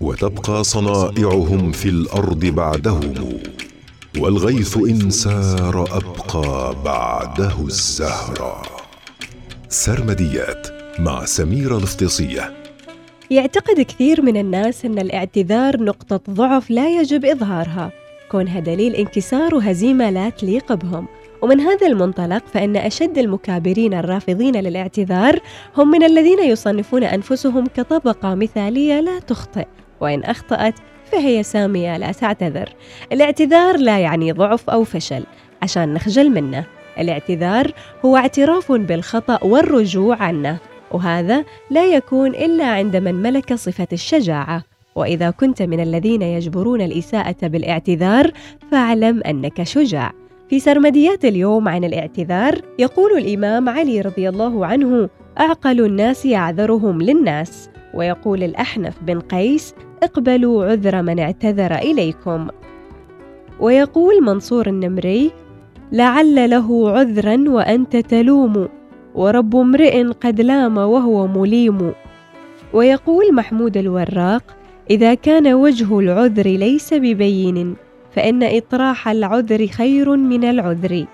وتبقى صنائعهم في الأرض بعدهم والغيث إن سار أبقى بعده الزهرة سرمديات مع سميره الافتصيه يعتقد كثير من الناس أن الاعتذار نقطة ضعف لا يجب إظهارها. كونها دليل انكسار وهزيمة لا تليق بهم ومن هذا المنطلق فإن أشد المكابرين الرافضين للاعتذار هم من الذين يصنفون أنفسهم كطبقة مثالية لا تخطئ. وإن أخطأت فهي سامية لا تعتذر. الاعتذار لا يعني ضعف أو فشل عشان نخجل منه. الاعتذار هو اعتراف بالخطأ والرجوع عنه وهذا لا يكون إلا عند من ملك صفة الشجاعة. وإذا كنت من الذين يجبرون الإساءة بالاعتذار فاعلم أنك شجاع. في سرمديات اليوم عن الاعتذار يقول الإمام علي رضي الله عنه أعقل الناس أعذرهم للناس. ويقول الأحنف بن قيس اقبلوا عذر من اعتذر إليكم. ويقول منصور النمري لعل له عذرا وأنت تلوم ورب امرئ قد لام وهو مليم. ويقول محمود الوراق إذا كان وجه العذر ليس ببين فإن إطراح العذر خير من العذر.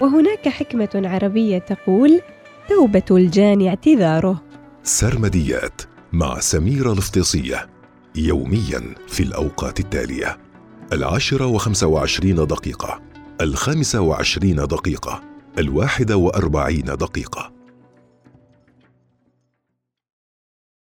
وهناك حكمة عربية تقول توبة الجان اعتذاره. سرمديات مع سميرة الافتصية يوميا في الأوقات التالية. العاشرة وخمسة وعشرين دقيقة الخامسة وعشرين دقيقة الواحدة وأربعين دقيقة.